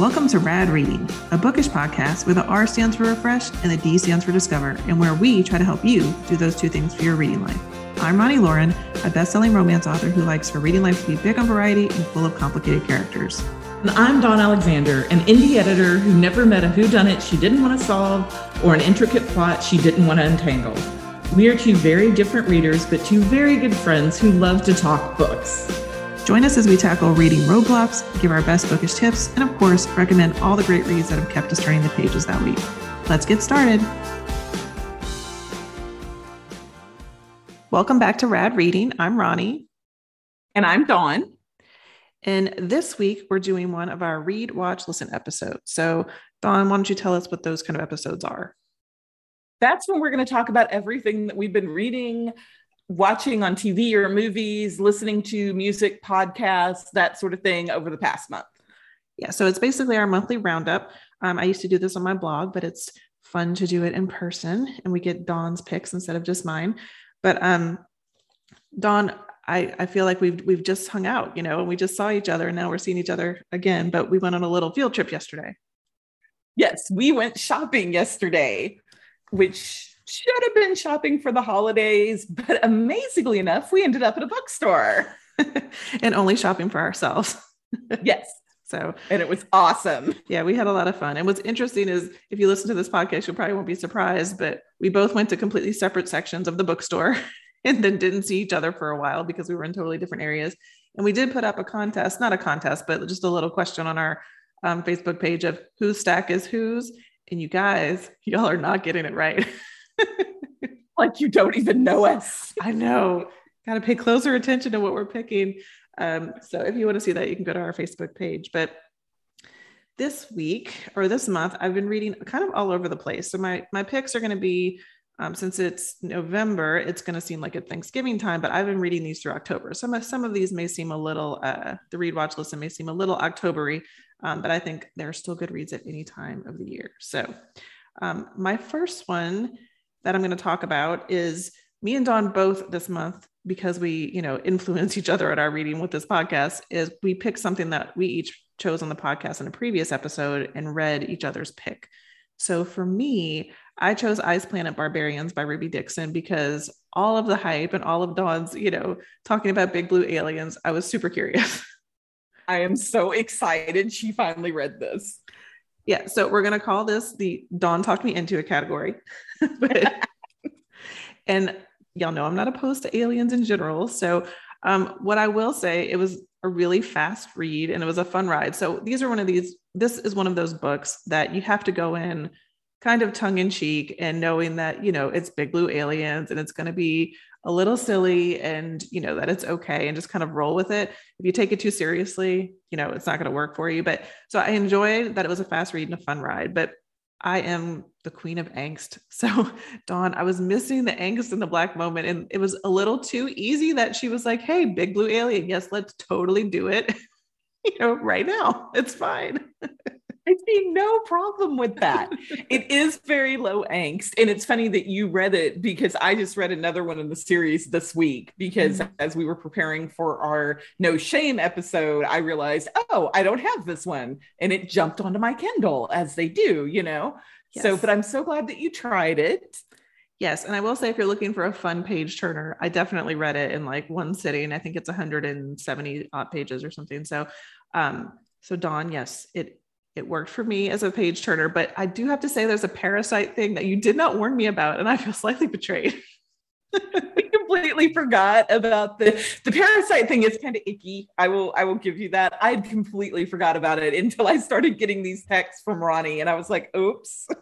Welcome to Rad Reading, a bookish podcast where the R stands for refresh and the D stands for discover, and where we try to help you do those two things for your reading life. I'm Roni Loren, a best-selling romance author who likes her reading life to be big on variety and full of complicated characters. And I'm Dawn Alexander, an indie editor who never met a whodunit she didn't want to solve or an intricate plot she didn't want to untangle. We are two very different readers, but two very good friends who love to talk books. Join us as we tackle reading roadblocks, give our best bookish tips, and of course, recommend all the great reads that have kept us turning the pages that week. Let's get started. Welcome back to Rad Reading. I'm Roni. And I'm Dawn. And this week, we're doing one of our read, watch, listen episodes. So, Dawn, why don't you tell us what those kind of episodes are? That's when we're going to talk about everything that we've been reading, watching on TV or movies, listening to music, podcasts, that sort of thing over the past month. Yeah, so it's basically our monthly roundup. Um, I used to do this on my blog, but it's fun to do it in person and we get Dawn's picks instead of just mine. But um, Dawn, I, I feel like we've we've just hung out, you know, and we just saw each other and now we're seeing each other again, but we went on a little field trip yesterday. Yes, we went shopping yesterday, which should have been shopping for the holidays, but amazingly enough, we ended up at a bookstore and only shopping for ourselves. yes. So, and it was awesome. Yeah, we had a lot of fun. And what's interesting is if you listen to this podcast, you probably won't be surprised, but we both went to completely separate sections of the bookstore and then didn't see each other for a while because we were in totally different areas. And we did put up a contest, not a contest, but just a little question on our um, Facebook page of whose stack is whose. And you guys, y'all are not getting it right. Like you don't even know us. I know. Got to pay closer attention to what we're picking. Um, so if you want to see that, you can go to our Facebook page. But this week or this month, I've been reading kind of all over the place. So my my picks are going to be um, since it's November, it's going to seem like a Thanksgiving time, but I've been reading these through October. Some of some of these may seem a little uh, the read watch listen may seem a little Octobery, um, but I think they're still good reads at any time of the year. So um, my first one that I'm going to talk about is me and Dawn both this month because we, you know, influence each other at our reading with this podcast is we picked something that we each chose on the podcast in a previous episode and read each other's pick. So for me, I chose Ice Planet Barbarians by Ruby Dixon because all of the hype and all of Dawn's, you know, talking about big blue aliens, I was super curious. I am so excited she finally read this. Yeah, so we're going to call this the Dawn talked me into a category. and y'all know I'm not opposed to aliens in general. So, um, what I will say, it was a really fast read and it was a fun ride. So, these are one of these, this is one of those books that you have to go in kind of tongue in cheek and knowing that, you know, it's big blue aliens and it's going to be a little silly and, you know, that it's okay and just kind of roll with it. If you take it too seriously, you know, it's not going to work for you. But so I enjoyed that it was a fast read and a fun ride. But I am the queen of angst. So, Dawn, I was missing the angst in the black moment. And it was a little too easy that she was like, hey, big blue alien. Yes, let's totally do it. you know, right now. It's fine. I see no problem with that. it is very low angst. And it's funny that you read it because I just read another one in the series this week because mm-hmm. as we were preparing for our no shame episode, I realized, oh, I don't have this one. And it jumped onto my Kindle as they do, you know? Yes. So, but I'm so glad that you tried it. Yes. And I will say, if you're looking for a fun page turner, I definitely read it in like one sitting. I think it's 170 odd pages or something. So, um, so Dawn, yes, it it worked for me as a page turner, but I do have to say there's a parasite thing that you did not warn me about, and I feel slightly betrayed. I completely forgot about the the parasite thing is kind of icky. I will I will give you that. I completely forgot about it until I started getting these texts from Roni, and I was like, oops.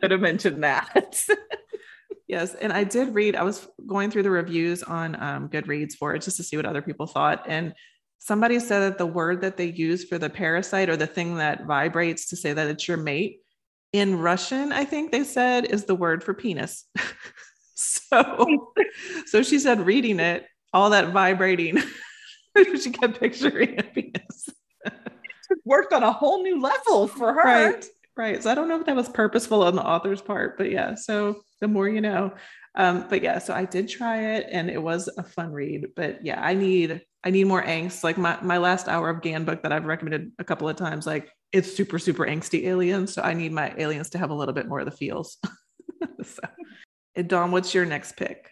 Should have mentioned that. yes, and I did read. I was going through the reviews on um, Goodreads for it just to see what other people thought, and somebody said that the word that they use for the parasite or the thing that vibrates to say that it's your mate in Russian, I think they said is the word for penis. so, so she said, reading it, all that vibrating, she kept picturing a penis. it worked on a whole new level for her. Right. Right. So I don't know if that was purposeful on the author's part, but yeah. So the more you know. Um, but yeah, so I did try it and it was a fun read. But yeah, I need I need more angst. Like my, my last hour of Gan book that I've recommended a couple of times, like it's super, super angsty aliens. So I need my aliens to have a little bit more of the feels. so, Dawn, what's your next pick?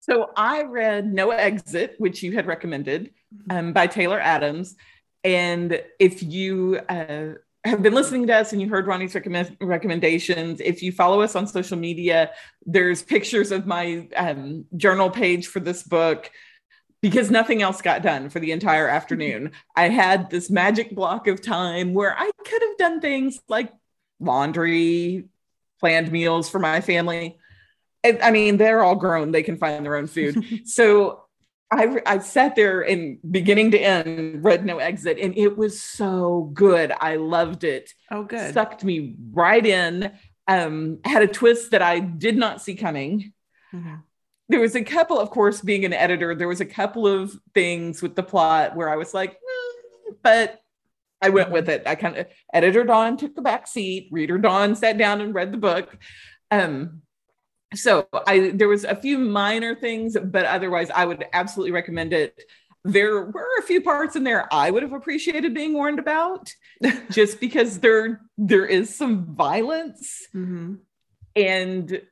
So I read No Exit, which you had recommended mm-hmm. um, by Taylor Adams. And if you uh, have been listening to us and you heard Roni's recommend- recommendations, if you follow us on social media, there's pictures of my um, journal page for this book because nothing else got done for the entire afternoon. I had this magic block of time where I could have done things like laundry, planned meals for my family. I mean, they're all grown, they can find their own food. so I, I sat there and beginning to end read no exit and it was so good i loved it oh good sucked me right in um had a twist that i did not see coming mm-hmm. There was a couple of course being an editor there was a couple of things with the plot where i was like mm, but i went with it i kind of editor dawn took the back seat reader dawn sat down and read the book um so I there was a few minor things, but otherwise I would absolutely recommend it. There were a few parts in there I would have appreciated being warned about, just because there there is some violence, mm-hmm. and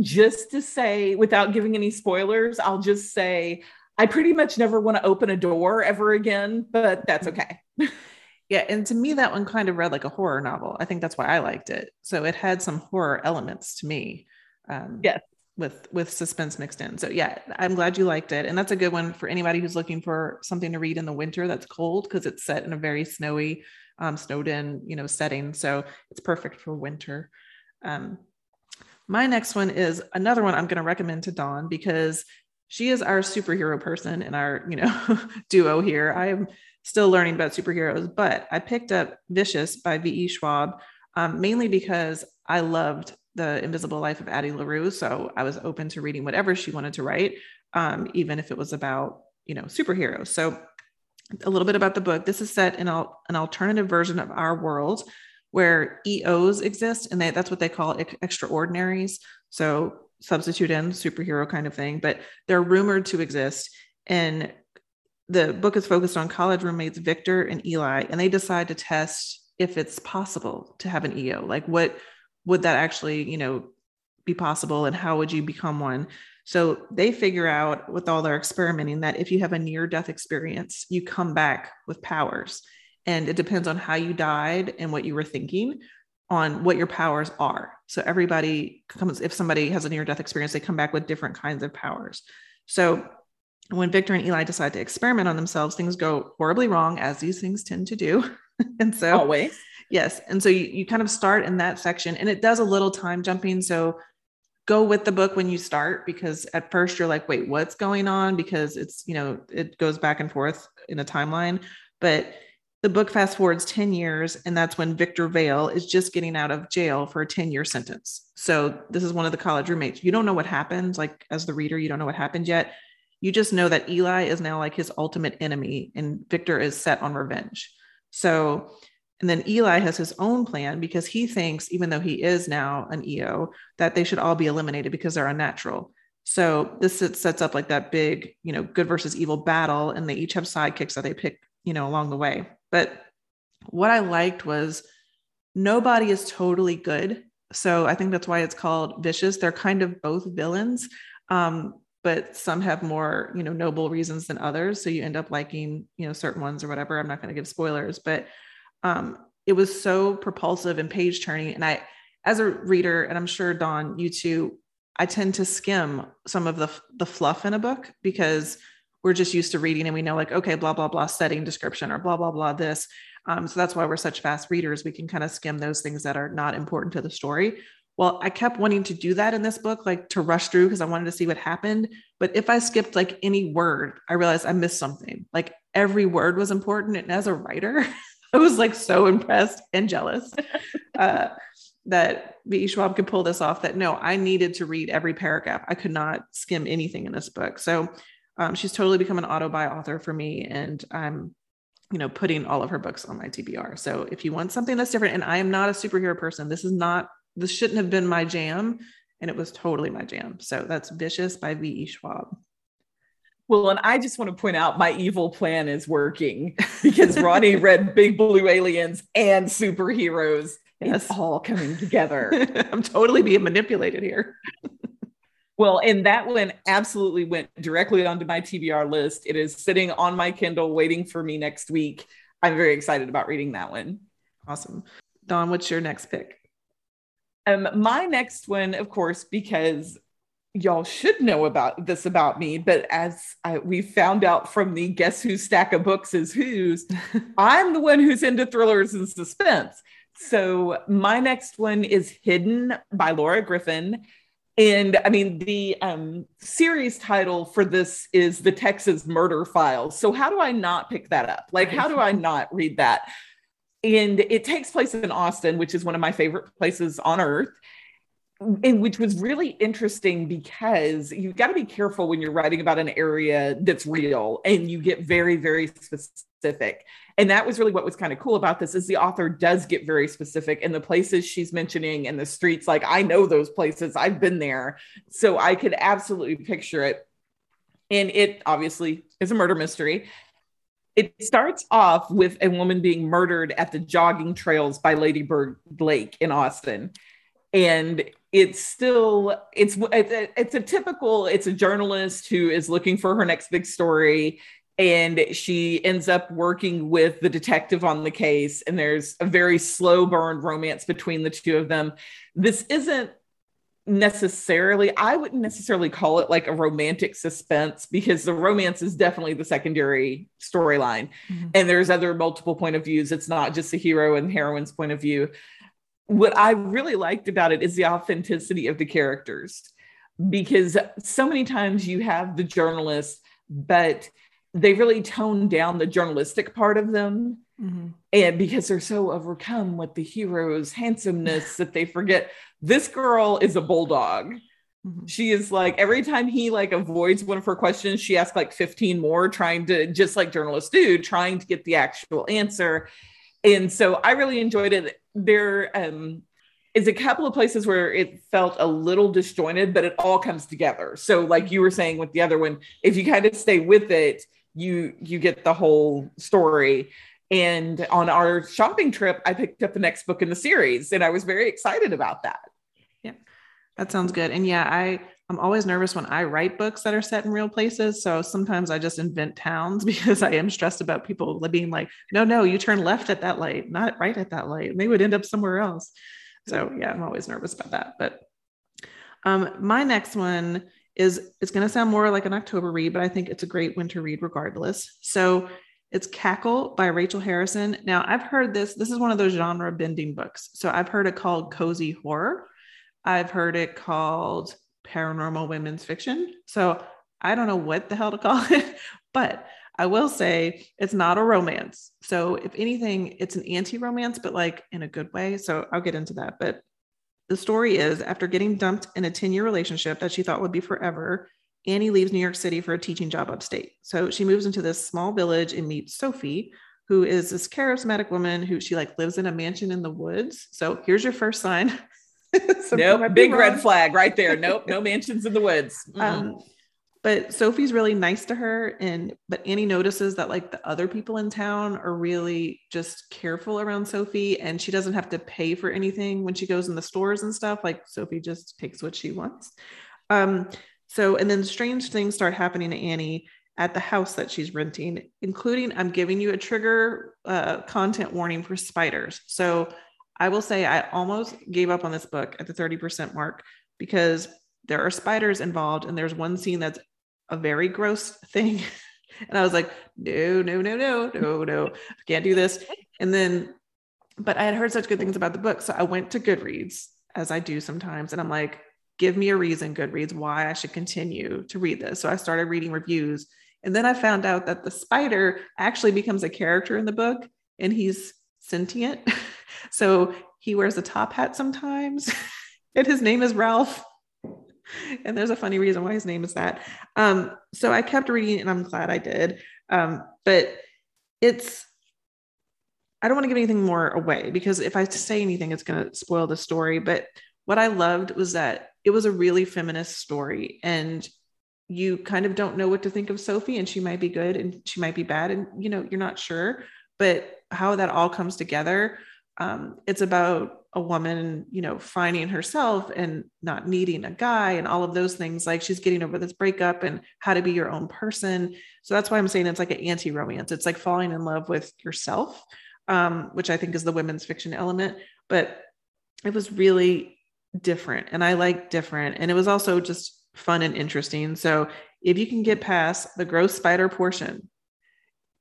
just to say without giving any spoilers, I'll just say I pretty much never want to open a door ever again, but that's okay. Yeah, and to me, that one kind of read like a horror novel. I think that's why I liked it. So it had some horror elements to me. Um, yes. With with suspense mixed in. So yeah, I'm glad you liked it, and that's a good one for anybody who's looking for something to read in the winter that's cold because it's set in a very snowy, um, snowed in, you know, setting. So it's perfect for winter. Um, my next one is another one I'm going to recommend to Dawn because she is our superhero person in our you know duo here. I am still learning about superheroes, but I picked up Vicious by V.E. Schwab um, mainly because I loved the Invisible Life of Addie LaRue. So I was open to reading whatever she wanted to write, um, even if it was about, you know, superheroes. So a little bit about the book. This is set in an alternative version of our world where EOs exist, and they, that's what they call extraordinaries. So substitute in superhero kind of thing, but they're rumored to exist. And the book is focused on college roommates Victor and Eli, and they decide to test if it's possible to have an EO. Like what would that actually, you know, be possible and how would you become one? So they figure out with all their experimenting that if you have a near death experience, you come back with powers. And it depends on how you died and what you were thinking on what your powers are. So everybody comes, if somebody has a near death experience, they come back with different kinds of powers. So when Victor and Eli decide to experiment on themselves, things go horribly wrong, as these things tend to do. and so always Yes. And so you, you kind of start in that section and it does a little time jumping. So go with the book when you start because at first you're like, wait, what's going on? Because it's, you know, it goes back and forth in a timeline. But the book fast forwards 10 years, and that's when Victor Vale is just getting out of jail for a 10 year sentence. So this is one of the college roommates. You don't know what happened. Like, as the reader, you don't know what happened yet. You just know that Eli is now like his ultimate enemy, and Victor is set on revenge. So and then Eli has his own plan because he thinks, even though he is now an EO, that they should all be eliminated because they're unnatural. So this sets up like that big, you know, good versus evil battle, and they each have sidekicks that they pick, you know, along the way. But what I liked was nobody is totally good. So I think that's why it's called vicious. They're kind of both villains, um, but some have more, you know, noble reasons than others. So you end up liking, you know, certain ones or whatever. I'm not going to give spoilers, but um, it was so propulsive and page turning. And I, as a reader, and I'm sure Dawn, you too, I tend to skim some of the the fluff in a book because we're just used to reading and we know like okay blah blah blah setting description or blah blah blah this um, so that's why we're such fast readers we can kind of skim those things that are not important to the story well i kept wanting to do that in this book like to rush through because i wanted to see what happened but if i skipped like any word i realized i missed something like every word was important and as a writer I was like so impressed and jealous uh, that V. Schwab could pull this off. That no, I needed to read every paragraph. I could not skim anything in this book. So um, she's totally become an auto buy author for me, and I'm, you know, putting all of her books on my TBR. So if you want something that's different, and I am not a superhero person, this is not. This shouldn't have been my jam, and it was totally my jam. So that's Vicious by V. E. Schwab. Well, and I just want to point out my evil plan is working because Roni read Big Blue Aliens and superheroes. Yes. It's all coming together. I'm totally being manipulated here. Well, and that one absolutely went directly onto my TBR list. It is sitting on my Kindle waiting for me next week. I'm very excited about reading that one. Awesome. Dawn, what's your next pick? Um, my next one, of course, because y'all should know about this about me, but as I, we found out from the Guess Who stack of books is whose, I'm the one who's into thrillers and suspense. So my next one is Hidden by Laura Griffin. And I mean, the um, series title for this is The Texas Murder Files. So, how do I not pick that up? Like, how do I not read that? And it takes place in Austin, which is one of my favorite places on earth which was really interesting because you've got to be careful when you're writing about an area that's real and you get very very specific. And that was really what was kind of cool about this is the author does get very specific and the places she's mentioning and the streets like i know those places i've been there so i could absolutely picture it. And it obviously is a murder mystery. It starts off with a woman being murdered at the jogging trails by ladybird lake in austin. And it's still it's it's a, it's a typical it's a journalist who is looking for her next big story and she ends up working with the detective on the case and there's a very slow burn romance between the two of them. This isn't necessarily i wouldn't necessarily call it like a romantic suspense because the romance is definitely the secondary storyline. Mm-hmm. and there's other multiple point of views. It's not just the hero and heroine's point of view what I really liked about it is the authenticity of the characters because so many times you have the journalists, but they really tone down the journalistic part of them. Mm-hmm. And because they're so overcome with the hero's handsomeness that they forget this girl is a bulldog. Mm-hmm. She is like every time he like avoids one of her questions, she asks like 15 more, trying to just like journalists do, trying to get the actual answer. And so I really enjoyed it there um, is a couple of places where it felt a little disjointed, but it all comes together. So, like you were saying with the other one, if you kind of stay with it, you you get the whole story. And on our shopping trip, I picked up the next book in the series, and I was very excited about that. Yeah, that sounds good. And yeah, I I'm always nervous when I write books that are set in real places. So sometimes I just invent towns because I am stressed about people being like, no, no, you turn left at that light, not right at that light. And they would end up somewhere else. So yeah, I'm always nervous about that. But um, my next one is it's going to sound more like an October read, but I think it's a great winter read regardless. So it's Cackle by Rachel Harrison. Now I've heard this. This is one of those genre bending books. So I've heard it called cozy horror. I've heard it called paranormal women's fiction. So I don't know what the hell to call it, but I will say it's not a romance. So if anything, it's an anti-romance, but like in a good way. So I'll get into that. But the story is after getting dumped in a 10-year relationship that she thought would be forever, Annie leaves New York City for a teaching job upstate. So she moves into this small village and meets Sophie, who is this charismatic woman who she like lives in a mansion in the woods. So here's your first sign nope, big red flag right there. Nope, no mansions in the woods. Um, but Sophie's really nice to her, and but Annie notices that like the other people in town are really just careful around Sophie, and she doesn't have to pay for anything when she goes in the stores and stuff. Like Sophie just takes what she wants. Um, so and then strange things start happening to Annie at the house that she's renting, including I'm giving you a trigger uh, content warning for spiders. So I will say I almost gave up on this book at the 30% mark because there are spiders involved and there's one scene that's a very gross thing. and I was like, no, no, no, no, no, no, I can't do this. And then, but I had heard such good things about the book. So I went to Goodreads as I do sometimes. And I'm like, give me a reason, Goodreads, why I should continue to read this. So I started reading reviews. And then I found out that the spider actually becomes a character in the book and he's sentient. So he wears a top hat sometimes, and his name is Ralph. And there's a funny reason why his name is that. Um, so I kept reading, and I'm glad I did. Um, but it's I don't want to give anything more away because if I say anything, it's going to spoil the story. But what I loved was that it was a really feminist story, and you kind of don't know what to think of Sophie and she might be good and she might be bad and you know you're not sure but how that all comes together um, it's about a woman you know finding herself and not needing a guy and all of those things like she's getting over this breakup and how to be your own person so that's why i'm saying it's like an anti-romance it's like falling in love with yourself um, which i think is the women's fiction element but it was really different and i like different and it was also just fun and interesting. So if you can get past the gross spider portion,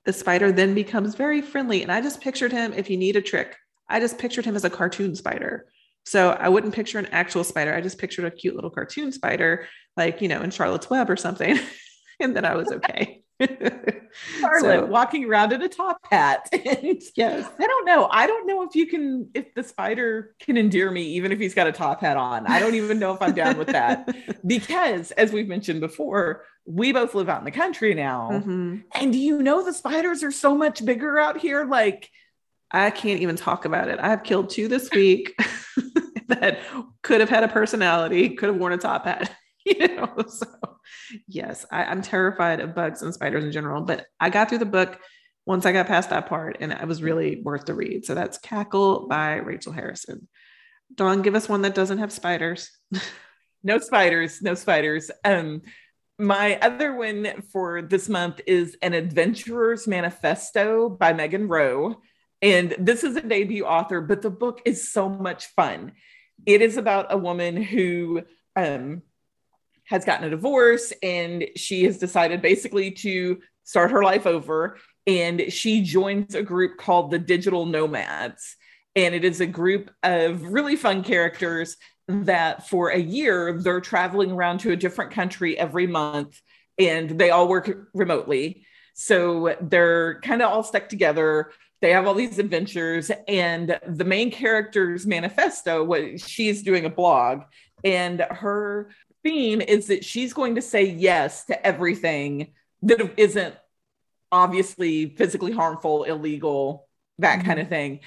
the spider then becomes very friendly. And I just pictured him, if you need a trick, I just pictured him as a cartoon spider. So I wouldn't picture an actual spider. I just pictured a cute little cartoon spider, like, you know, in Charlotte's Web or something. and then I was okay. Charlotte so, walking around in a top hat. And yes. I don't know. I don't know if you can, if the spider can endear me, even if he's got a top hat on. I don't even know if I'm down with that. Because as we've mentioned before, we both live out in the country now. Mm-hmm. And do you know the spiders are so much bigger out here? Like, I can't even talk about it. I have killed two this week that could have had a personality, could have worn a top hat. you know, so yes, I, I'm terrified of bugs and spiders in general, but I got through the book once I got past that part and it was really worth the read. So that's Cackle by Rachel Harrison. Dawn, give us one that doesn't have spiders. no spiders, no spiders. Um, my other one for this month is An Adventurer's Manifesto by Megan Rowe. And this is a debut author, but the book is so much fun. It is about a woman who um, has gotten a divorce and she has decided basically to start her life over. And she joins a group called the Digital Nomads. And it is a group of really fun characters that for a year they're traveling around to a different country every month and they all work remotely. So they're kind of all stuck together. They have all these adventures, and the main character's manifesto, what she's doing a blog, and her theme is that she's going to say yes to everything that isn't obviously physically harmful, illegal, that mm-hmm. kind of thing.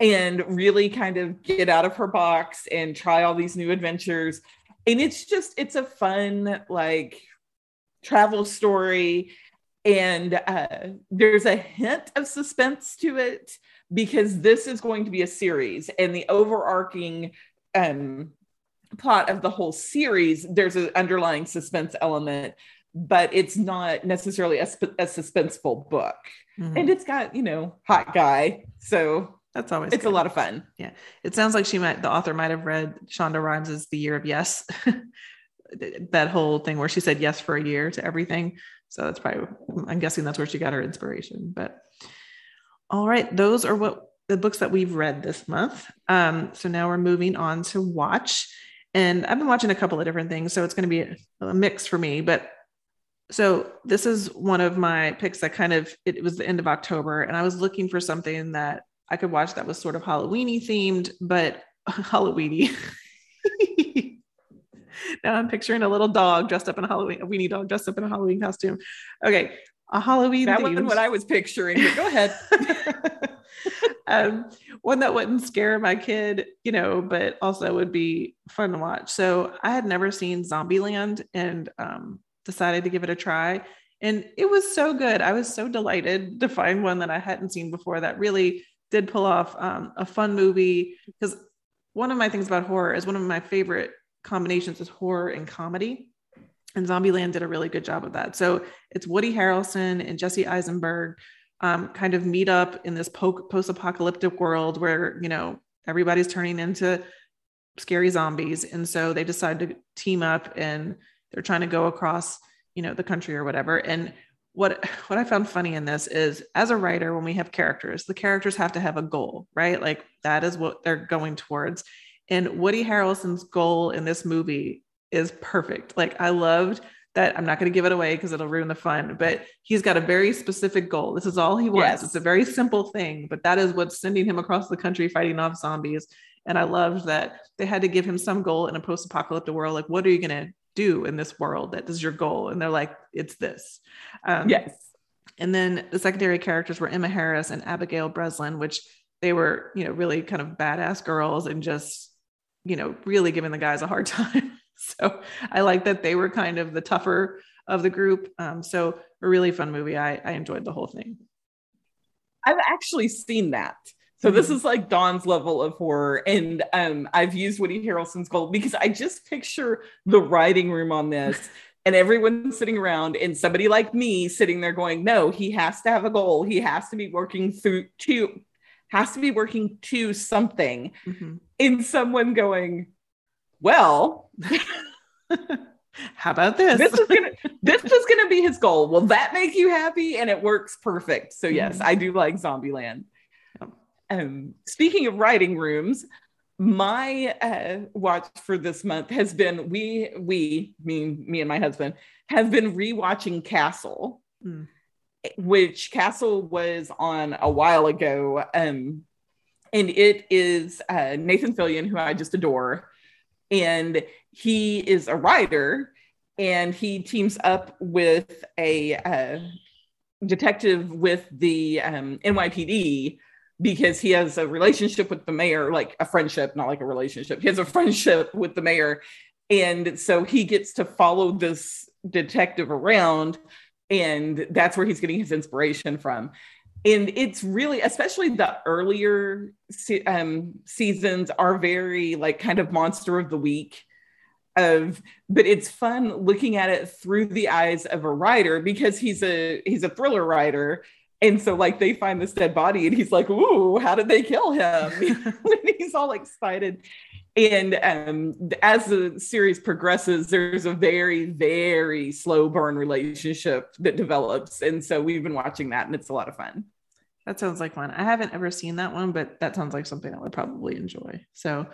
And really kind of get out of her box and try all these new adventures. And it's just, it's a fun, like, travel story. And uh, there's a hint of suspense to it because this is going to be a series. And the overarching um, plot of the whole series, there's an underlying suspense element, but it's not necessarily a, sp- a suspenseful book. Mm-hmm. And it's got, you know, hot guy. So that's always it's good. a lot of fun. Yeah. It sounds like she might the author might have read Shonda Rhimes' The Year of Yes. that whole thing where she said yes for a year to everything. So that's probably I'm guessing that's where she got her inspiration. But all right, those are what the books that we've read this month. Um, so now we're moving on to watch. And I've been watching a couple of different things, so it's going to be a, a mix for me. But so this is one of my picks that kind of it, it was the end of October, and I was looking for something that I could watch that was sort of Halloweeny themed, but Halloweeny. now I'm picturing a little dog dressed up in a Halloween, a weenie dog dressed up in a Halloween costume. Okay, a Halloween. That was what I was picturing. go ahead. um, one that wouldn't scare my kid, you know, but also would be fun to watch. So I had never seen Zombieland and um, decided to give it a try. And it was so good. I was so delighted to find one that I hadn't seen before that really did pull off um, a fun movie. Because one of my things about horror is one of my favorite combinations is horror and comedy. And Zombieland did a really good job of that. So it's Woody Harrelson and Jesse Eisenberg um, kind of meet up in this po- post-apocalyptic world where you know everybody's turning into scary zombies and so they decide to team up and they're trying to go across you know the country or whatever and what what i found funny in this is as a writer when we have characters the characters have to have a goal right like that is what they're going towards and woody harrelson's goal in this movie is perfect like i loved that I'm not going to give it away because it'll ruin the fun, but he's got a very specific goal. This is all he wants. Yes. It's a very simple thing, but that is what's sending him across the country fighting off zombies. And I loved that they had to give him some goal in a post apocalyptic world. Like, what are you going to do in this world that is your goal? And they're like, it's this. Um, yes. And then the secondary characters were Emma Harris and Abigail Breslin, which they were, you know, really kind of badass girls and just, you know, really giving the guys a hard time. So I like that they were kind of the tougher of the group. Um, so a really fun movie. I, I enjoyed the whole thing. I've actually seen that. So this mm-hmm. is like Dawn's level of horror. And um, I've used Woody Harrelson's goal because I just picture the writing room on this and everyone sitting around and somebody like me sitting there going, no, he has to have a goal. He has to be working through to has to be working to something. Mm-hmm. And someone going, well, how about this? This is gonna this is gonna be his goal. Will that make you happy? And it works perfect. So yes, mm-hmm. I do like Zombieland. Um, speaking of writing rooms, my uh, watch for this month has been we we me me and my husband have been rewatching Castle, mm. Which Castle was on a while ago, um, and it is uh, Nathan Fillion, who I just adore, and he is a writer, and he teams up with a uh, detective with the um, NYPD because he has a relationship with the mayor, like a friendship, not like a relationship. He has a friendship with the mayor. And so he gets to follow this detective around, and that's where he's getting his inspiration from. And it's really, especially the earlier um, seasons, are very like kind of monster of the week of but it's fun looking at it through the eyes of a writer because he's a he's a thriller writer and so like they find this dead body and he's like, ooh, how did they kill him? and he's all excited. And um, as the series progresses, there's a very, very slow burn relationship that develops. And so we've been watching that and it's a lot of fun. That sounds like fun. I haven't ever seen that one, but that sounds like something I would probably enjoy. So,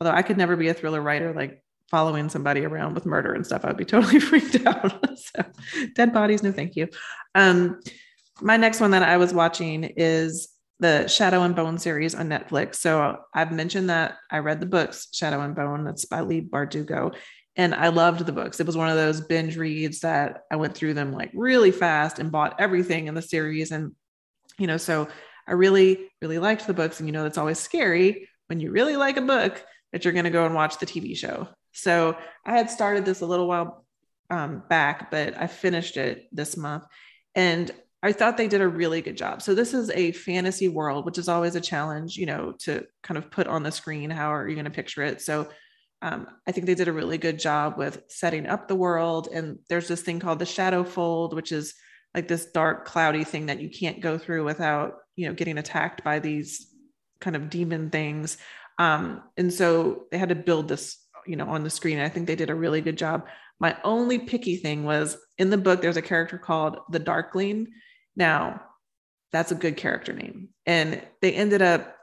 although I could never be a thriller writer, like following somebody around with murder and stuff, I'd be totally freaked out. so, dead bodies, no thank you. Um, my next one that I was watching is the Shadow and Bone series on Netflix. So I've mentioned that I read the books Shadow and Bone. That's by Leigh Bardugo. And I loved the books. It was one of those binge reads that I went through them like really fast and bought everything in the series. And, you know, so I really, really liked the books. And, you know, that's always scary when you really like a book that you're going to go and watch the TV show. So I had started this a little while um, back, but I finished it this month. And I thought they did a really good job. So this is a fantasy world, which is always a challenge, you know, to kind of put on the screen. How are you going to picture it? So um, I think they did a really good job with setting up the world. And there's this thing called the shadow fold, which is like this dark, cloudy thing that you can't go through without, you know, getting attacked by these kind of demon things. Um, and so they had to build this, you know, on the screen. And I think they did a really good job. My only picky thing was in the book, there's a character called the Darkling now, that's a good character name. And they ended up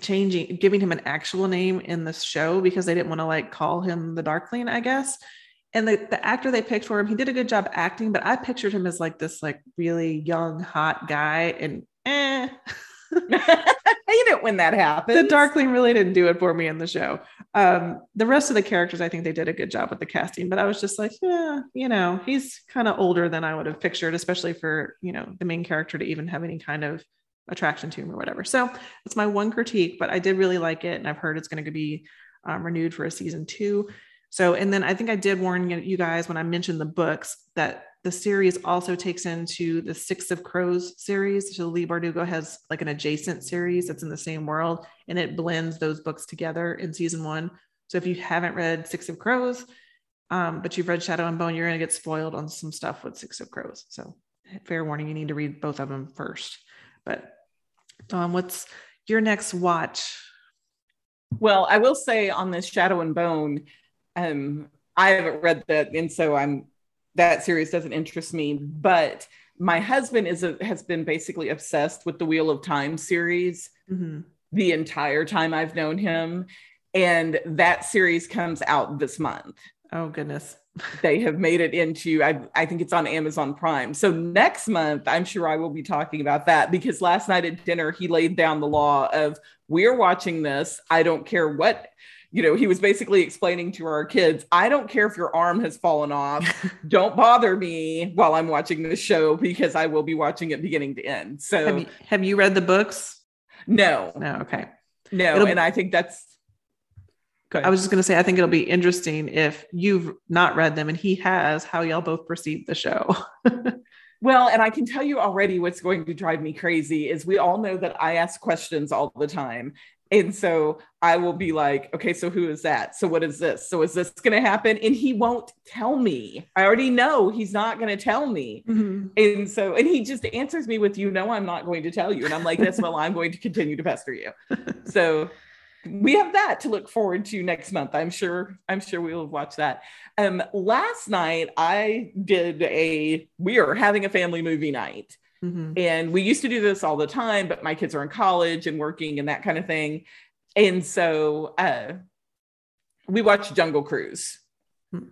changing, giving him an actual name in the show because they didn't want to like call him the Darkling, I guess. And the, the actor they picked for him, he did a good job acting, but I pictured him as like this like really young, hot guy. And eh. hate it when that happens. The Darkling really didn't do it for me in the show. Um, the rest of the characters, I think they did a good job with the casting, but I was just like, yeah, you know, he's kind of older than I would have pictured, especially for, you know, the main character to even have any kind of attraction to him or whatever. So that's my one critique, but I did really like it. And I've heard it's going to be um, renewed for a season two. So, and then I think I did warn you guys when I mentioned the books that the series also takes into the Six of Crows series. So Leigh Bardugo has like an adjacent series that's in the same world and it blends those books together in season one. So if you haven't read Six of Crows, um, but you've read Shadow and Bone, you're going to get spoiled on some stuff with Six of Crows. So fair warning, you need to read both of them first. But um, what's your next watch? Well, I will say on this Shadow and Bone, um, I haven't read that, and so I'm that series doesn't interest me. But my husband is a, has been basically obsessed with the Wheel of Time series mm-hmm. the entire time I've known him, and that series comes out this month. Oh goodness. they have made it into I, I think it's on Amazon Prime. So next month I'm sure I will be talking about that because last night at dinner he laid down the law of we're watching this. I don't care what you know, he was basically explaining to our kids, I don't care if your arm has fallen off. don't bother me while I'm watching this show because I will be watching it beginning to end. So have you, have you read the books? No. No, okay. No, It'll, and I think that's good. I was just going to say, I think it'll be interesting if you've not read them and he has, how y'all both perceive the show. well, and I can tell you already what's going to drive me crazy is we all know that I ask questions all the time. And so I will be like, okay, so who is that? So what is this? So is this going to happen? And he won't tell me. I already know he's not going to tell me. Mm-hmm. And so, and he just answers me with, you know, I'm not going to tell you. And I'm like, yes, well, I'm going to continue to pester you. So we have that to look forward to next month. I'm sure. I'm sure we will watch that. Um, last night I did a. We are having a family movie night, mm-hmm. and we used to do this all the time, but my kids are in college and working and that kind of thing, and so uh, we watched Jungle Cruise, mm-hmm.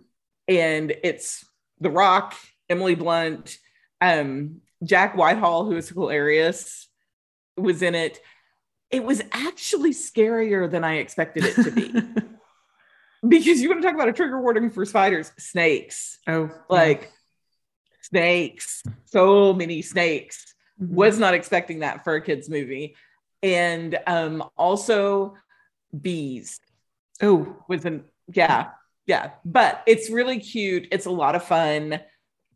and it's The Rock, Emily Blunt, um, Jack Whitehall, who is hilarious, was in it it was actually scarier than I expected it to be. because you want to talk about a trigger warning for spiders, snakes. Oh, like. Snakes, so many snakes. Mm-hmm. Was not expecting that for a kids movie. And um also bees. Oh, was an yeah, yeah. But it's really cute. It's a lot of fun.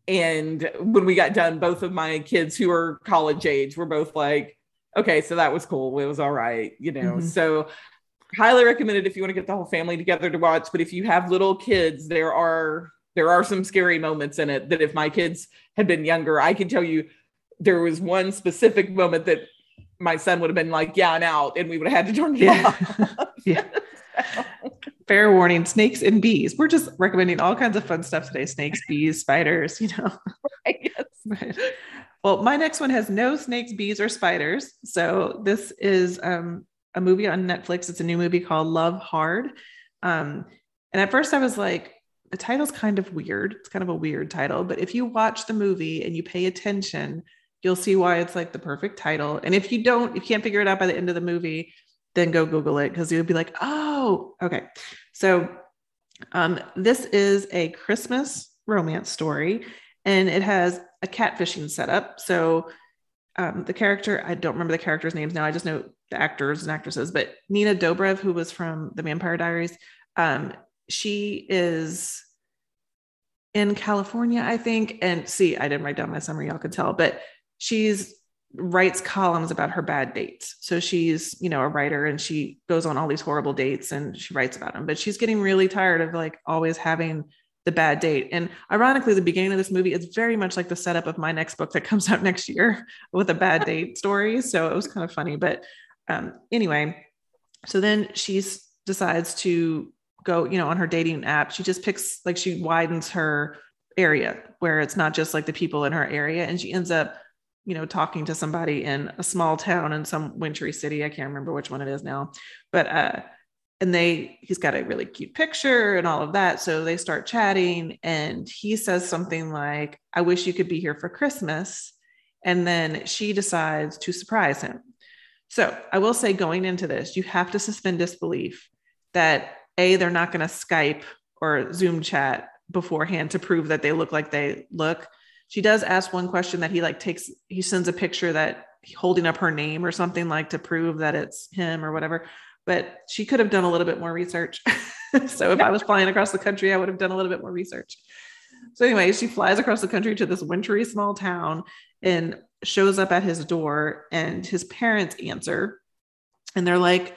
And when we got done, both of my kids who are college age were both like, okay, so that was cool. It was all right, you know. Mm-hmm. So highly recommended if you want to get the whole family together to watch. But if you have little kids, there are there are some scary moments in it that if my kids had been younger, I can tell you there was one specific moment that my son would have been like, yeah, I'm out, and we would have had to turn it yeah. off. yeah. Fair warning, snakes and bees. We're just recommending all kinds of fun stuff today. Snakes, bees, spiders, you know. Right, yes. Well, my next one has no snakes, bees, or spiders. So this is um, a movie on Netflix. It's a new movie called Love Hard. Um, and at first I was like, the title's kind of weird. It's kind of a weird title. But if you watch the movie and you pay attention, you'll see why it's like the perfect title. And if you don't, if you can't figure it out by the end of the movie, then go Google it because you'll be like, oh, okay. So um, this is a Christmas romance story and it has a catfishing setup. So um, the character, I don't remember the characters' names now. I just know the actors and actresses, but Nina Dobrev, who was from the Vampire Diaries, um, she is in California, I think. And see, I didn't write down my summary, y'all could tell, but she's writes columns about her bad dates. So she's, you know, a writer and she goes on all these horrible dates and she writes about them, but she's getting really tired of like always having the bad date. And ironically, the beginning of this movie is very much like the setup of my next book that comes out next year with a bad date story. So it was kind of funny. But um, anyway, so then she decides to go, you know, on her dating app. She just picks, like, she widens her area where it's not just like the people in her area. And she ends up, you know, talking to somebody in a small town in some wintry city. I can't remember which one it is now. But uh, and they he's got a really cute picture and all of that so they start chatting and he says something like i wish you could be here for christmas and then she decides to surprise him so i will say going into this you have to suspend disbelief that a they're not going to skype or zoom chat beforehand to prove that they look like they look she does ask one question that he like takes he sends a picture that holding up her name or something like to prove that it's him or whatever but she could have done a little bit more research. so if I was flying across the country, I would have done a little bit more research. So anyway, she flies across the country to this wintry small town and shows up at his door and his parents answer and they're like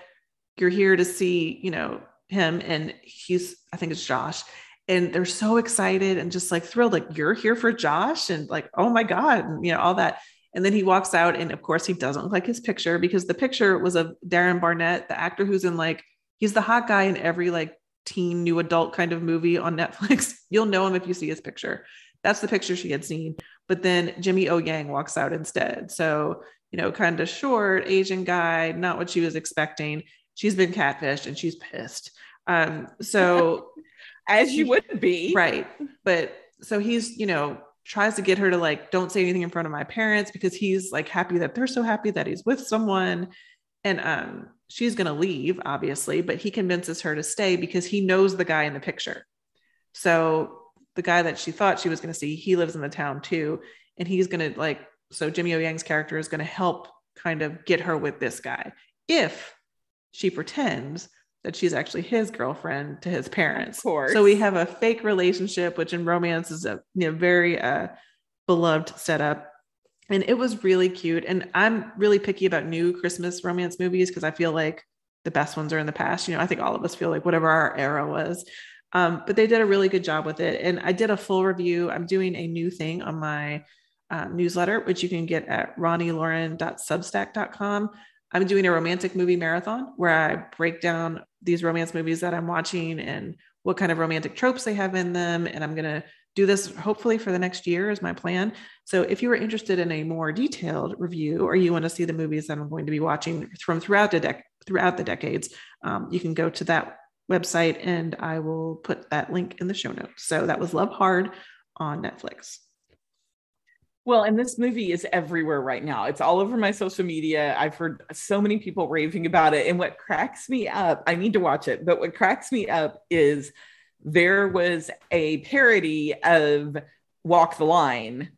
you're here to see, you know, him and he's I think it's Josh and they're so excited and just like thrilled like you're here for Josh and like oh my god and you know all that and then he walks out, and of course, he doesn't look like his picture because the picture was of Darren Barnett, the actor who's in like, he's the hot guy in every like teen new adult kind of movie on Netflix. You'll know him if you see his picture. That's the picture she had seen. But then Jimmy O Yang walks out instead. So, you know, kind of short, Asian guy, not what she was expecting. She's been catfished and she's pissed. Um, so as you would be. Right. But so he's, you know, tries to get her to like don't say anything in front of my parents because he's like happy that they're so happy that he's with someone and um she's going to leave obviously but he convinces her to stay because he knows the guy in the picture so the guy that she thought she was going to see he lives in the town too and he's going to like so Jimmy O Yang's character is going to help kind of get her with this guy if she pretends that she's actually his girlfriend to his parents. Of course. So we have a fake relationship, which in romance is a you know very uh, beloved setup. And it was really cute. And I'm really picky about new Christmas romance movies because I feel like the best ones are in the past. You know, I think all of us feel like whatever our era was. Um, but they did a really good job with it. And I did a full review. I'm doing a new thing on my uh, newsletter, which you can get at roniloren.substack.com. I'm doing a romantic movie marathon where I break down these romance movies that I'm watching and what kind of romantic tropes they have in them. And I'm going to do this hopefully for the next year is my plan. So if you are interested in a more detailed review or you want to see the movies that I'm going to be watching from throughout the dec- throughout the decades, um, you can go to that website and I will put that link in the show notes. So that was Love Hard on Netflix. Well, and this movie is everywhere right now. It's all over my social media. I've heard so many people raving about it. And what cracks me up, I need to watch it, but what cracks me up is there was a parody of Walk the Line,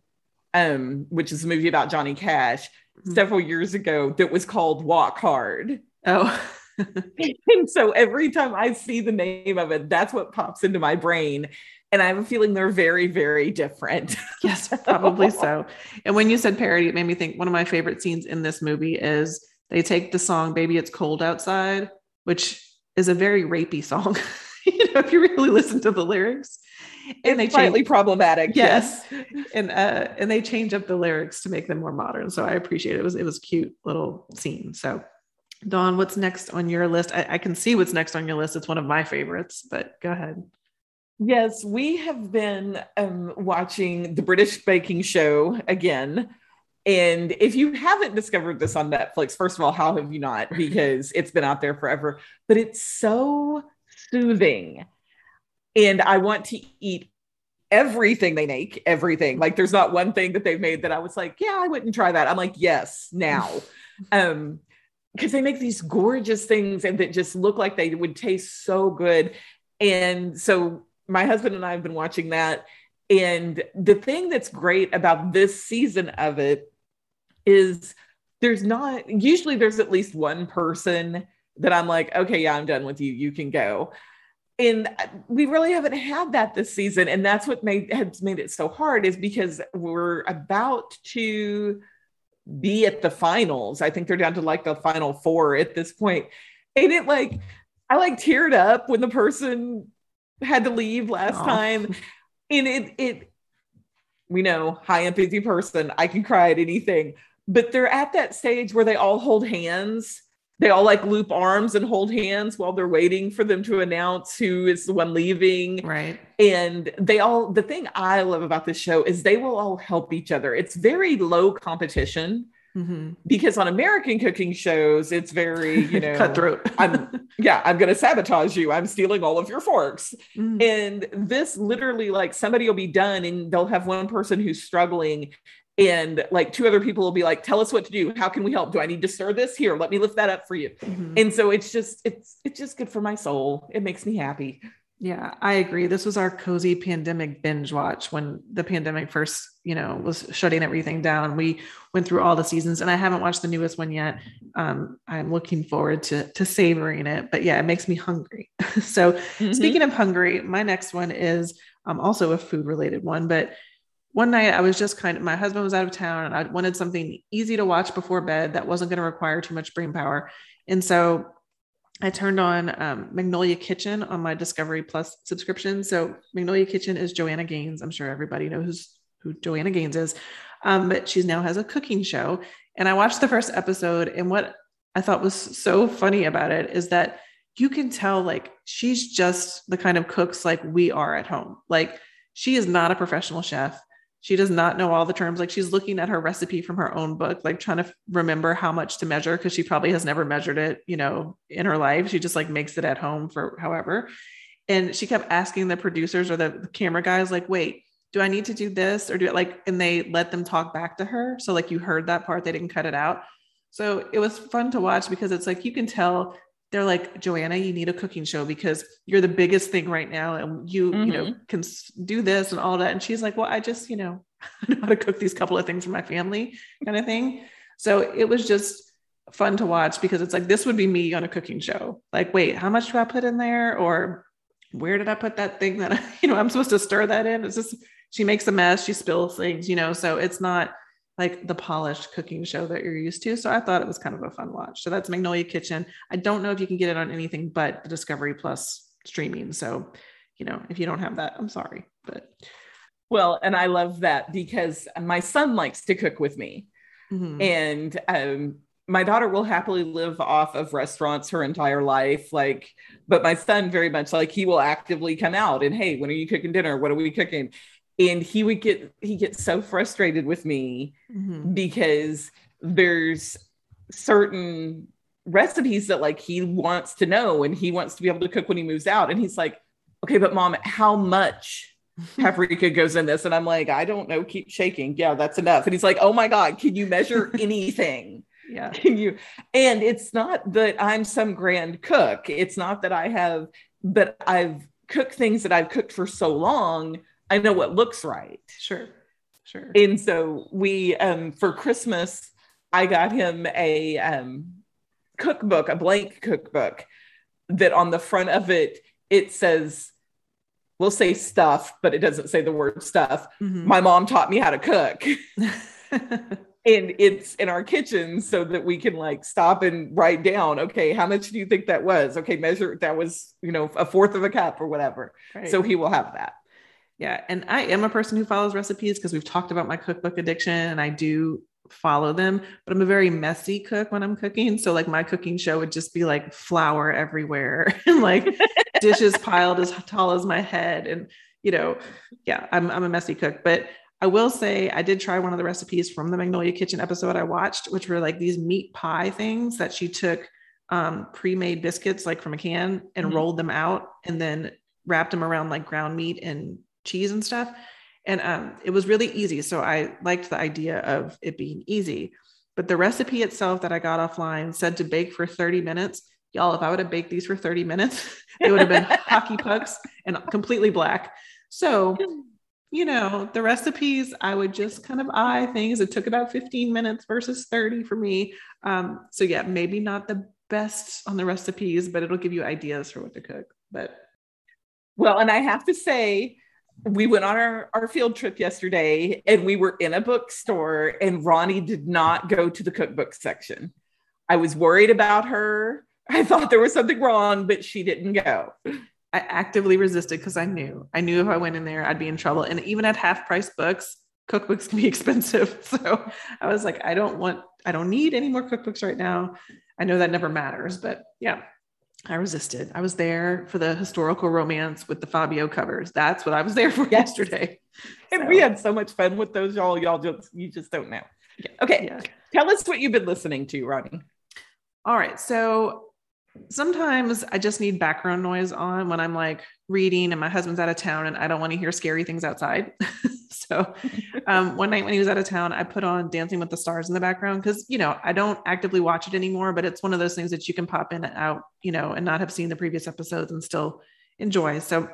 um, which is a movie about Johnny Cash mm-hmm. several years ago that was called Walk Hard. Oh. and so every time I see the name of it, that's what pops into my brain and I have a feeling they're very, very different. yes, probably so. And when you said parody, it made me think one of my favorite scenes in this movie is they take the song Baby It's Cold Outside, which is a very rapey song. you know, if you really listen to the lyrics. And it's they slightly change, problematic. Yes. yes. And uh and they change up the lyrics to make them more modern. So I appreciate it. It was it was cute little scene. So Dawn, what's next on your list? I, I can see what's next on your list. It's one of my favorites, but go ahead. Yes, we have been um, watching the British Baking Show again. And if you haven't discovered this on Netflix, first of all, how have you not? Because it's been out there forever, but it's so soothing. And I want to eat everything they make, everything. Like there's not one thing that they've made that I was like, yeah, I wouldn't try that. I'm like, yes, now. um, because they make these gorgeous things and that just look like they would taste so good. And so my husband and I have been watching that. And the thing that's great about this season of it is there's not usually there's at least one person that I'm like, okay, yeah, I'm done with you. You can go. And we really haven't had that this season. And that's what made has made it so hard is because we're about to be at the finals. I think they're down to like the final four at this point. And it like I like teared up when the person had to leave last Aww. time. And it it we know high empathy person, I can cry at anything. But they're at that stage where they all hold hands. They all like loop arms and hold hands while they're waiting for them to announce who is the one leaving. Right. And they all, the thing I love about this show is they will all help each other. It's very low competition Mm-hmm. Because on American cooking shows, it's very, you know, cutthroat. I'm, yeah, I'm going to sabotage you. I'm stealing all of your forks. Mm-hmm. And this literally, like, somebody will be done and they'll have one person who's struggling. And like two other people will be like, tell us what to do. How can we help? Do I need to stir this? Here, let me lift that up for you. Mm-hmm. And so it's just, it's, it's just good for my soul. It makes me happy. Yeah, I agree. This was our cozy pandemic binge watch when the pandemic first, you know, was shutting everything down. We went through all the seasons, and I haven't watched the newest one yet. Um, I'm looking forward to to savoring it. But yeah, it makes me hungry. so mm-hmm. speaking of hungry, my next one is um, also a food related one. But one night I was just kind of my husband was out of town, and I wanted something easy to watch before bed that wasn't going to require too much brain power. And so I turned on um, Magnolia Kitchen on my Discovery Plus subscription. So Magnolia Kitchen is Joanna Gaines. I'm sure everybody knows who Joanna Gaines is, um, but she now has a cooking show. And I watched the first episode, and what I thought was so funny about it is that you can tell like she's just the kind of cooks like we are at home. Like she is not a professional chef she does not know all the terms. Like she's looking at her recipe from her own book like trying to remember how much to measure because she probably has never measured it you know in her life. She just like makes it at home for however. And she kept asking the producers or the, camera guys like wait do i need to do this or do it? Like and they let them talk back to her. So like you heard that part. They didn't cut it out. So it was fun to watch because it's like you can tell they're like joanna you need a cooking show because you're the biggest thing right now and you mm-hmm. you know mm-hmm. can do this and all that and she's like well i just you know i know how to cook these couple of things for my family kind of thing so it was just fun to watch because it's like this would be me on a cooking show. Like, wait, how much do I put in there? Or where did I put that thing that I, you know I'm supposed to stir that in? It's just she makes a mess, she spills things, you know. So it's not like the polished cooking show that you're used to. So I thought it was kind of a fun watch. So that's Magnolia Kitchen. I don't know if you can get it on anything but the Discovery Plus streaming. So, you know, if you don't have that, I'm sorry, but well, and I love that because my son likes to cook with me. Mm-hmm. And um, my daughter will happily live off of restaurants her entire life like but my son very much like he will actively come out and hey when are you cooking dinner what are we cooking and he would get he gets so frustrated with me mm-hmm. because there's certain recipes that like he wants to know and he wants to be able to cook when he moves out. And he's like okay but mom how much paprika goes in this? And i'm like i don't know. Keep shaking. Yeah that's enough. And he's like oh my god can you measure anything? Yeah. Can you? And it's not that i'm some grand cook. It's not that i have but i've cooked things that i've cooked for so long i know what looks right. Sure sure. And so we um for christmas i got him a um cookbook a blank cookbook that on the front of it it says we'll say stuff but it doesn't say the word stuff. Mm-hmm. my mom taught me how to cook. And it's in our kitchen so that we can like stop and write down okay how much do you think that was? Okay measure that was you know a fourth of a cup or whatever. Right. so he will have that yeah and i am a person who follows recipes because we've talked about my cookbook addiction and i do follow them but i'm a very messy cook when i'm cooking so like my cooking show would just be like flour everywhere and like dishes piled as tall as my head and you know yeah i'm, I'm a messy cook but I will say I did try one of the recipes from the Magnolia Kitchen episode I watched, which were like these meat pie things that she took um, pre-made biscuits like from a can and mm-hmm. rolled them out and then wrapped them around like ground meat and cheese and stuff. And um, it was really easy. So I liked the idea of it being easy. But the recipe itself that I got offline said to bake for 30 minutes. Y'all, if I would have baked these for 30 minutes, they would have been hockey pucks and completely black. So you know, the recipes, I would just kind of eye things. It took about 15 minutes versus 30 for me. Um, so, yeah, maybe not the best on the recipes, but it'll give you ideas for what to cook. But, well, and I have to say, we went on our, our field trip yesterday and we were in a bookstore, and Roni did not go to the cookbook section. I was worried about her. I thought there was something wrong, but she didn't go. I actively resisted because I knew I knew if I went in there, I'd be in trouble. And even at half price books, cookbooks can be expensive. So I was like, I don't want, I don't need any more cookbooks right now. I know that never matters, but yeah, I resisted. I was there for the historical romance with the Fabio covers. That's what I was there for yes. yesterday. And so. we had so much fun with those, y'all. Y'all just you just don't know. Okay. Yeah. Tell us what you've been listening to, Roni. All right. So sometimes I just need background noise on when I'm like reading and my husband's out of town and I don't want to hear scary things outside. so um, one night when he was out of town, I put on Dancing with the Stars in the background because, you know, I don't actively watch it anymore, but it's one of those things that you can pop in and out, you know, and not have seen the previous episodes and still enjoy. So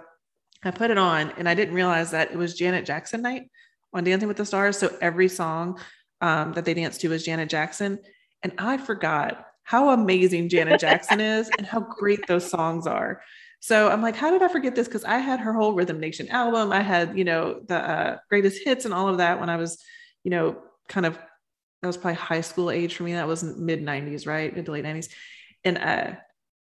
I put it on and I didn't realize that it was Janet Jackson night on Dancing with the Stars. So every song um, that they danced to was Janet Jackson. And I forgot how amazing Janet Jackson is and how great those songs are. So I'm like, how did I forget this? Because I had her whole Rhythm Nation album. I had, you know, the uh, greatest hits and all of that when I was, you know, kind of, that was probably high school age for me. That was mid 90s, right? Mid to late 90s. And uh,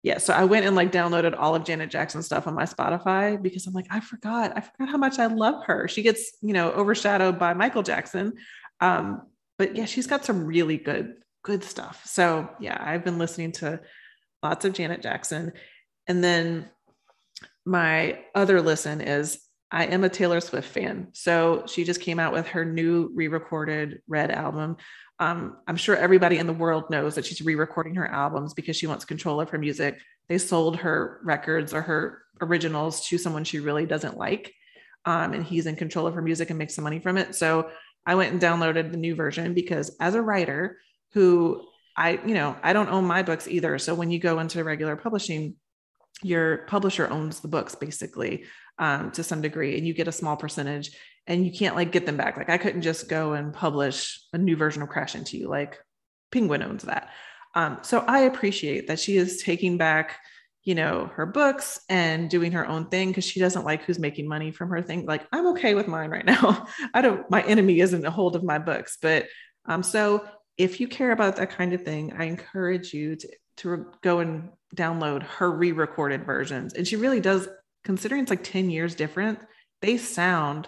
yeah, so I went and like downloaded all of Janet Jackson stuff on my Spotify because I'm like, I forgot, I forgot how much I love her. She gets, you know, overshadowed by Michael Jackson. Um, but yeah, she's got some really good good stuff. So yeah, I've been listening to lots of Janet Jackson. And then my other listen is I am a Taylor Swift fan. So she just came out with her new re-recorded Red album. Um, I'm sure everybody in the world knows that she's re-recording her albums because she wants control of her music. They sold her records or her originals to someone she really doesn't like. Um, and he's in control of her music and makes some money from it. So I went and downloaded the new version because as a writer, who I, you know, I don't own my books either. So when you go into regular publishing, your publisher owns the books basically um, to some degree, and you get a small percentage, and you can't like get them back. Like I couldn't just go and publish a new version of Crash Into You. Like Penguin owns that. Um, so I appreciate that she is taking back, you know, her books and doing her own thing because she doesn't like who's making money from her thing. Like I'm okay with mine right now. I don't. My enemy isn't a hold of my books, but um. So if you care about that kind of thing, I encourage you to to go and download her re-recorded versions. And she really does, considering it's like 10 years different, they sound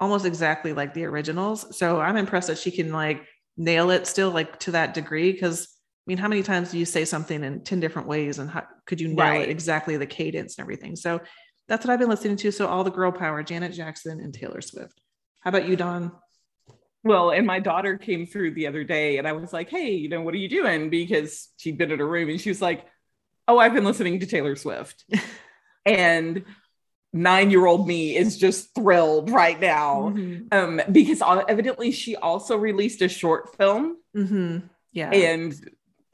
almost exactly like the originals. So I'm impressed that she can like nail it still like to that degree. Cause I mean, how many times do you say something in 10 different ways and how could you nail right. it exactly the cadence and everything? So that's what I've been listening to. So all the girl power, Janet Jackson and Taylor Swift. How about you, Dawn? Well, and my daughter came through the other day and I was like, hey, you know, what are you doing? Because she'd been in a room and she was like, oh, I've been listening to Taylor Swift. and nine year old me is just thrilled right now mm-hmm. um, because evidently she also released a short film. Mm-hmm. Yeah. And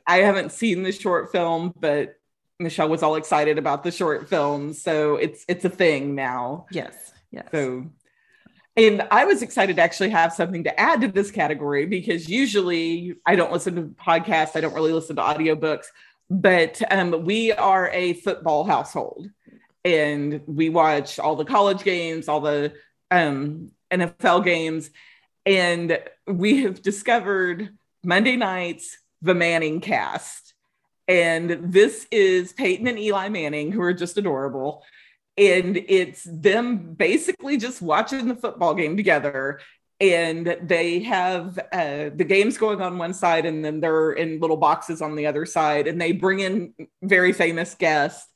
I haven't seen the short film, but Michelle was all excited about the short film. So it's it's a thing now. Yes. Yes. So and I was excited to actually have something to add to this category because usually I don't listen to podcasts, I don't really listen to audiobooks, but um, we are a football household. And we watch all the college games, all the um, NFL games, and we have discovered Monday nights the Manning cast. And this is Peyton and Eli Manning, who are just adorable and it's them basically just watching the football game together. And they have uh, the games going on one side and then they're in little boxes on the other side. And they bring in very famous guests.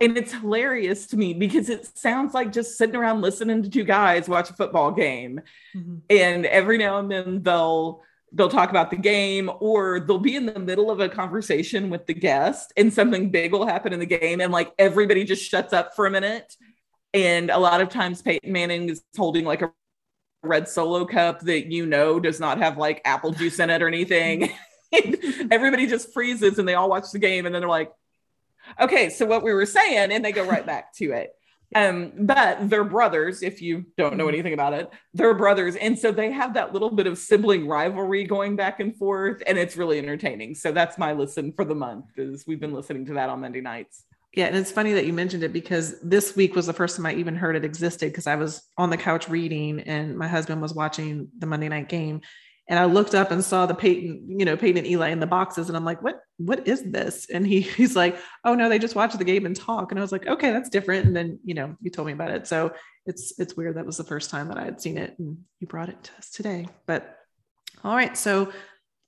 And it's hilarious to me because it sounds like just sitting around listening to two guys watch a football game. Mm-hmm. and every now and then they'll they'll talk about the game or they'll be in the middle of a conversation with the guest and something big will happen in the game and like everybody just shuts up for a minute. And a lot of times Peyton Manning is holding like a red solo cup that you know does not have like apple juice in it or anything. Everybody just freezes and they all watch the game and then they're like okay so what we were saying and they go right back to it um, but they're brothers, if you don't know mm-hmm. anything about it, they're brothers. And so they have that little bit of sibling rivalry going back and forth, and it's really entertaining. So that's my listen for the month, is we've been listening to that on Monday nights. Yeah, and it's funny that you mentioned it because this week was the first time I even heard it existed because I was on the couch reading and my husband was watching the Monday night game and I looked up and saw the Peyton, you know, Peyton and Eli in the boxes, and I'm like, what, what is this? And he he's like, oh no, they just watch the game and talk. And I was like, okay, that's different. And then you know, you told me about it, so it's it's weird. That was the first time that I had seen it, and you brought it to us today. But all right, so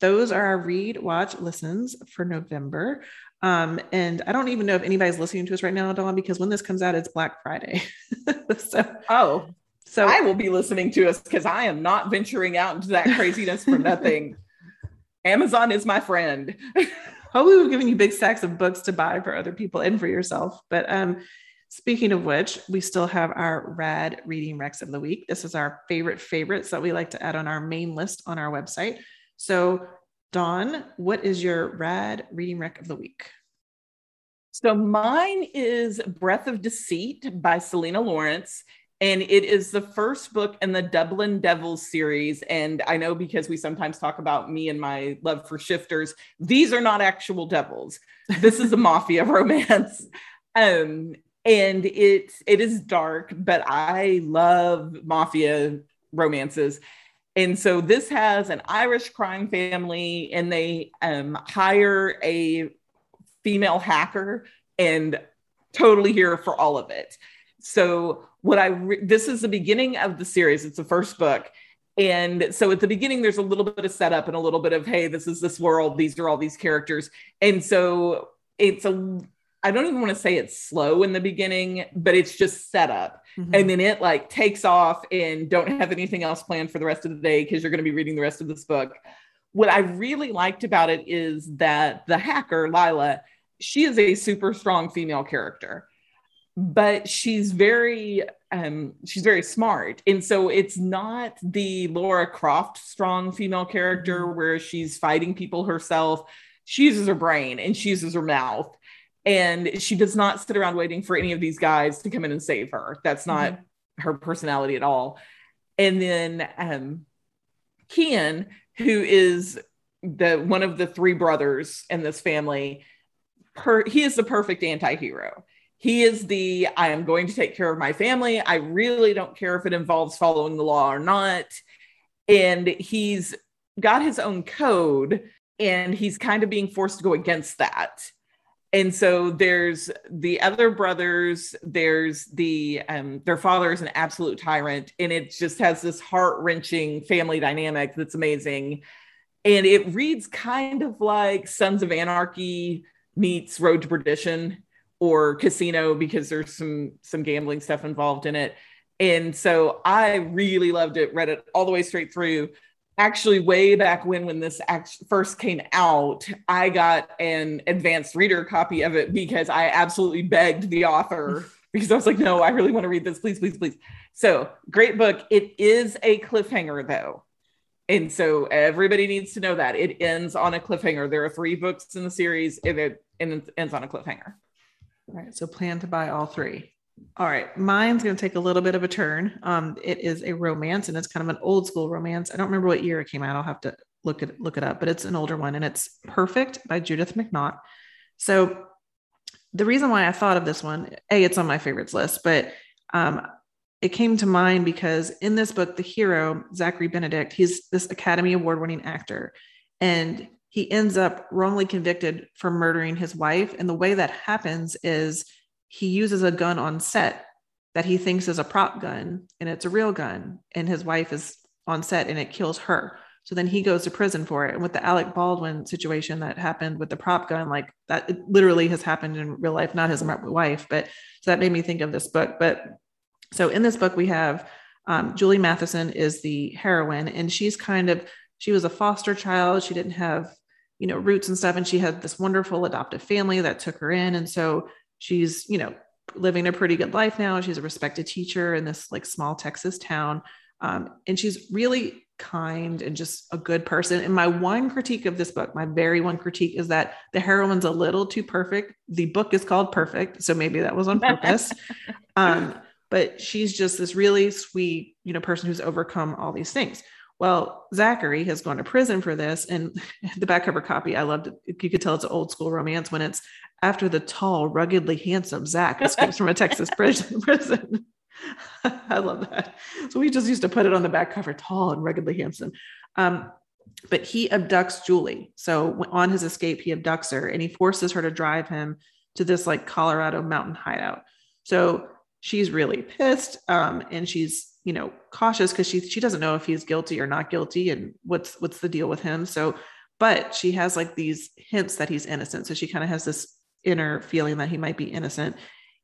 those are our read, watch, listens for November. Um, and I don't even know if anybody's listening to us right now, Dawn, because when this comes out, it's Black Friday. so oh, so I will be listening to us because I am not venturing out into that craziness for nothing. Amazon is my friend. Hopefully, we've given you big stacks of books to buy for other people and for yourself. But um, speaking of which, we still have our rad reading recs of the week. This is our favorite favorites that we like to add on our main list on our website. So, Dawn, what is your rad reading rec of the week? So mine is Breath of Deceit by Selena Laurence and it is the first book in the Dublin Devils series. And I know because we sometimes talk about me and my love for shifters, these are not actual devils. This is a mafia romance. Um, and it it is dark, but I love mafia romances. And so this has an Irish crime family, and they um, hire a female hacker, and totally here for all of it. So what I re- this is the beginning of the series. It's the first book. And so at the beginning, there's a little bit of setup and a little bit of, hey, this is this world. These are all these characters. And so it's a, I don't even want to say it's slow in the beginning, but it's just setup. Mm-hmm. And then it like takes off and don't have anything else planned for the rest of the day because you're going to be reading the rest of this book. What I really liked about it is that the hacker, Lila, she is a super strong female character but she's very um she's very smart. And so it's not the Lara Croft strong female character mm-hmm. where she's fighting people herself. She uses her brain and she uses her mouth. And she does not sit around waiting for any of these guys to come in and save her. That's not mm-hmm. her personality at all. And then um Kian who is the one of the three brothers in this family per, he is the perfect anti-hero he is the i am going to take care of my family. I really don't care if it involves following the law or not. And he's got his own code and he's kind of being forced to go against that. And so there's the other brothers there's the um their father is an absolute tyrant and it just has this heart-wrenching family dynamic that's amazing. And it reads kind of like sons of anarchy meets road to perdition or casino because there's some some gambling stuff involved in it. And so i really loved it read it all the way straight through. Actually way back when when this act- first came out i got an advanced reader copy of it because i absolutely begged the author because i was like no i really want to read this. Please please please. So great book. It is a cliffhanger though. And so everybody needs to know that. It ends on a cliffhanger. There are three books in the series and it, and it ends on a cliffhanger all right so plan to buy all three all right, mine's going to take a little bit of a turn. Um, it is a romance, and it's kind of an old school romance. I don't remember what year it came out. I'll have to look it look it up, but it's an older one, and it's Perfect by Judith McNaught. So, the reason why I thought of this one, a, it's on my favorites list, but um, it came to mind because in this book, the hero Zachary Benedict, he's this Academy Award winning actor, and he ends up wrongly convicted for murdering his wife. And the way that happens is he uses a gun on set that he thinks is a prop gun and it's a real gun and his wife is on set and it kills her. So then he goes to prison for it. And with the alec baldwin situation that happened with the prop gun like that it literally has happened in real life not his wife but so that made me think of this book. But so in this book we have um, julie mathison is the heroine and she's kind of she was a foster child. She didn't have you know roots and stuff. And she had this wonderful adoptive family that took her in. And so she's you know living a pretty good life now. She's a respected teacher in this like small texas town. Um, and she's really kind and just a good person. And my one critique of this book my very one critique is that the heroine's a little too perfect. The book is called perfect so maybe that was on purpose. Um, but she's just this really sweet you know person who's overcome all these things well, Zachary has gone to prison for this. And the back cover copy, I loved it. You could tell it's an old school romance when it's after the tall, ruggedly handsome Zach escapes from a Texas prison. I love that. So we just used to put it on the back cover, tall and ruggedly handsome. Um, but he abducts Julie. So on his escape, he abducts her and he forces her to drive him to this like Colorado mountain hideout. So she's really pissed um, and she's you know cautious because she she doesn't know if he's guilty or not guilty and what's what's the deal with him. So, but she has like these hints that he's innocent. So she kind of has this inner feeling that he might be innocent.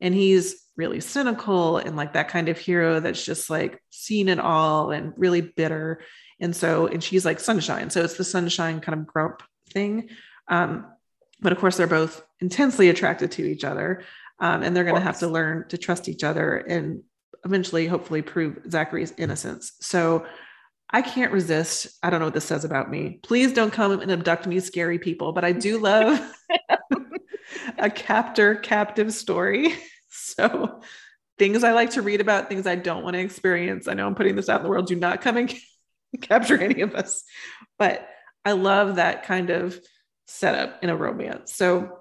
And he's really cynical and like that kind of hero that's just like seen it all and really bitter. And so, and she's like sunshine. So it's the sunshine kind of grump thing. Um, but of course, they're both intensely attracted to each other. Um, and they're going to have to learn to trust each other and eventually, hopefully, prove Zachary's innocence. So I can't resist. I don't know what this says about me. Please don't come and abduct me, scary people. But I do love a captor captive story. So things I like to read about, things I don't want to experience. I know I'm putting this out in the world. Do not come and capture any of us. But I love that kind of setup in a romance. So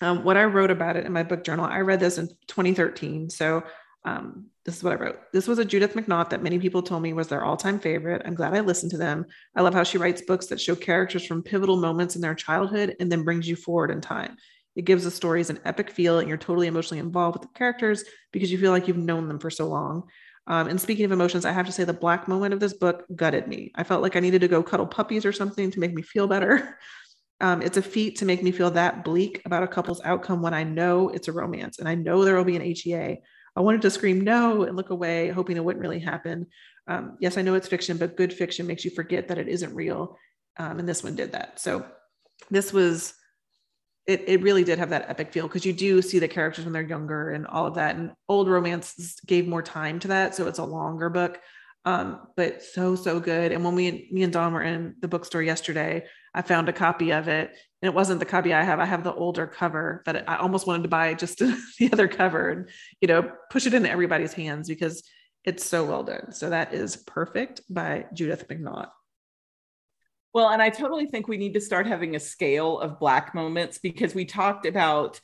um, what I wrote about it in my book journal, I read this in 2013. So um, this is what I wrote. This was a Judith McNaught that many people told me was their all time favorite. I'm glad I listened to them. I love how she writes books that show characters from pivotal moments in their childhood and then brings you forward in time. It gives the stories an epic feel, and you're totally emotionally involved with the characters because you feel like you've known them for so long. Um, and speaking of emotions, I have to say the black moment of this book gutted me. I felt like I needed to go cuddle puppies or something to make me feel better. Um, it's a feat to make me feel that bleak about a couple's outcome when I know it's a romance and I know there will be an HEA. I wanted to scream no and look away, hoping it wouldn't really happen. Um, yes, I know it's fiction, but good fiction makes you forget that it isn't real. Um, and this one did that. So this was, it, it really did have that epic feel because you do see the characters when they're younger and all of that. And old romances gave more time to that. So it's a longer book, um, but so, so good. And when we, me and Dawn were in the bookstore yesterday, I found a copy of it and it wasn't the copy I have. I have the older cover that I almost wanted to buy just the other cover and, you know, push it into everybody's hands because it's so well done. So that is Perfect by Judith McNaught. Well, and I totally think we need to start having a scale of black moments because we talked about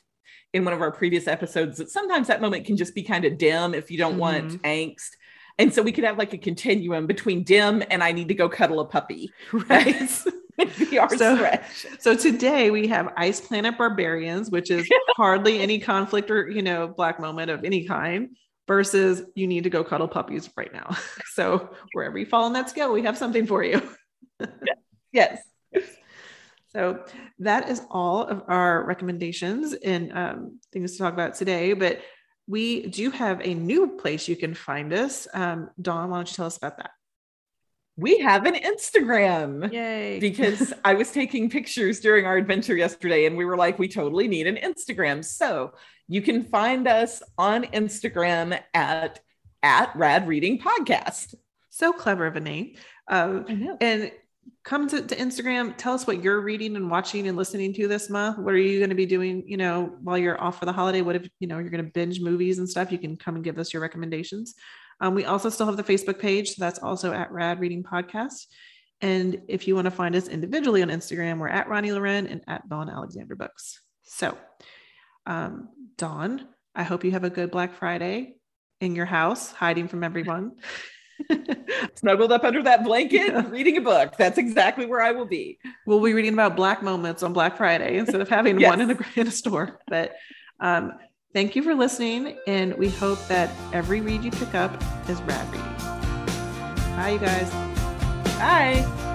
in one of our previous episodes that sometimes that moment can just be kind of dim if you don't mm-hmm. want angst. And so we could have like a continuum between dim and I need to go cuddle a puppy. Right. so, so today we have Ice Planet Barbarians, which is hardly any conflict or you know black moment of any kind, versus you need to go cuddle puppies right now. So wherever you fall on that scale, we have something for you. yes. So that is all of our recommendations and um, things to talk about today. But we do have a new place you can find us. Um, Dawn, why don't you tell us about that? We have an Instagram. Yay. Because I was taking pictures during our adventure yesterday and we were like, we totally need an Instagram. So you can find us on Instagram at at Rad Reading Podcast. So clever of a name. Um, and come to, to Instagram. Tell us what you're reading and watching and listening to this month. What are you going to be doing, you know, while you're off for the holiday? What if, you know, you're going to binge movies and stuff? You can come and give us your recommendations. Um, we also still have the Facebook page. So that's also at Rad Reading Podcast. And if you want to find us individually on Instagram, we're at Roni Loren and at Dawn Alexander Books. So, um, Dawn, I hope you have a good Black Friday in your house, hiding from everyone. Snuggled up under that blanket, yeah. reading a book. That's exactly where I will be. We'll be reading about Black moments on Black Friday instead of having yes. one in a, in a store. But um, thank you for listening. And we hope that every read you pick up is rad reading. Bye, you guys. Bye.